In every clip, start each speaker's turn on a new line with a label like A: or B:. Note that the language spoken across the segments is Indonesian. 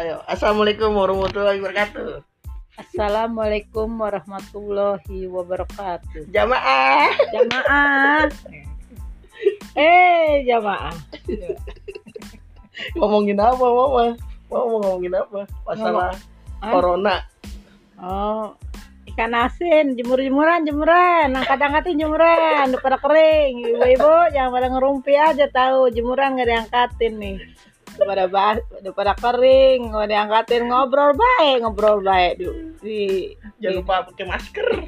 A: Ayo, assalamualaikum warahmatullahi wabarakatuh.
B: Assalamualaikum warahmatullahi wabarakatuh.
A: Jamaah.
B: Jamaah. Eh, jamaah.
A: Ngomongin apa, Mama? Mama mau ngomongin apa? Masalah
B: Hah?
A: corona.
B: Oh, ikan asin, jemur-jemuran, jemuran, angkat-angkatin jemuran, udah pada kering. Ibu-ibu jangan pada ngerumpi aja tahu, jemuran nggak diangkatin nih. Udah pada bas, udah pada kering, nggak diangkatin ngobrol baik, ngobrol baik di, di,
A: Jangan lupa pakai masker.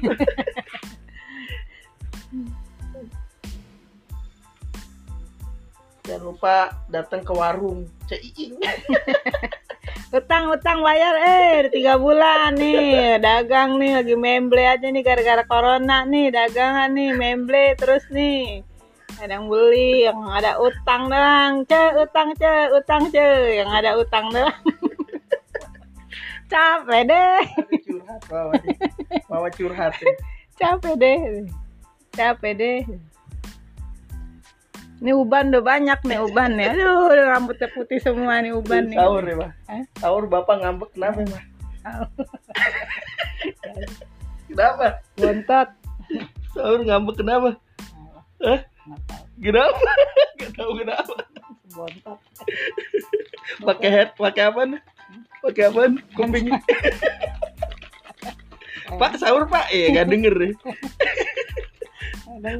A: Jangan lupa datang ke warung Ceiing.
B: utang utang bayar eh udah tiga bulan nih dagang nih lagi memble aja nih gara-gara corona nih dagangan nih memble terus nih ada yang beli yang ada utang doang ce utang ce utang ce yang ada utang doang capek deh
A: curhat, Mama. Mama curhat. ya.
B: capek deh capek deh ini uban udah banyak nih uban nih aduh rambutnya putih semua nih uban nih
A: Sahur ya, Pak.
B: Hah?
A: Sahur Bapak ngambek kenapa, Pak? Kenapa?
B: bontot
A: Sahur ngambek kenapa? Hah? Kenapa? Gak tahu kenapa.
B: bontot
A: Pakai head, pakai apa? Pakai apa? Kuping. Pak sahur Pak, eh gak denger ya.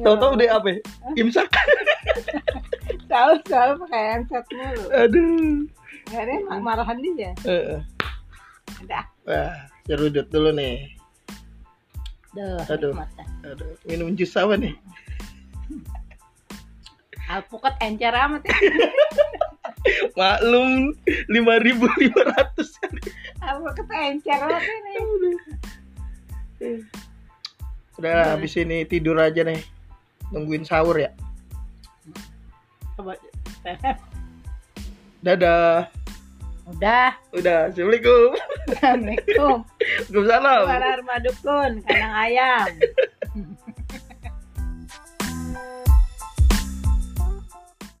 A: Tahu-tahu deh apa? ya? Imsak.
B: Tahu tahu pakai handset mulu.
A: Aduh.
B: Mak- marahan dia.
A: Eh,
B: Udah.
A: Wah, cerudut dulu nih.
B: Duh,
A: Aduh. Aduh, minum jus apa nih?
B: Alpukat encer amat ya.
A: Maklum 5.500 kali.
B: Alpukat encer amat ini.
A: Udah habis ini tidur aja nih. Nungguin sahur ya.
B: Coba.
A: Dadah.
B: Udah.
A: Udah, Assalamualaikum.
B: Assalamualaikum.
A: Waalaikumsalam.
B: Suara rumah dukun, kandang ayam.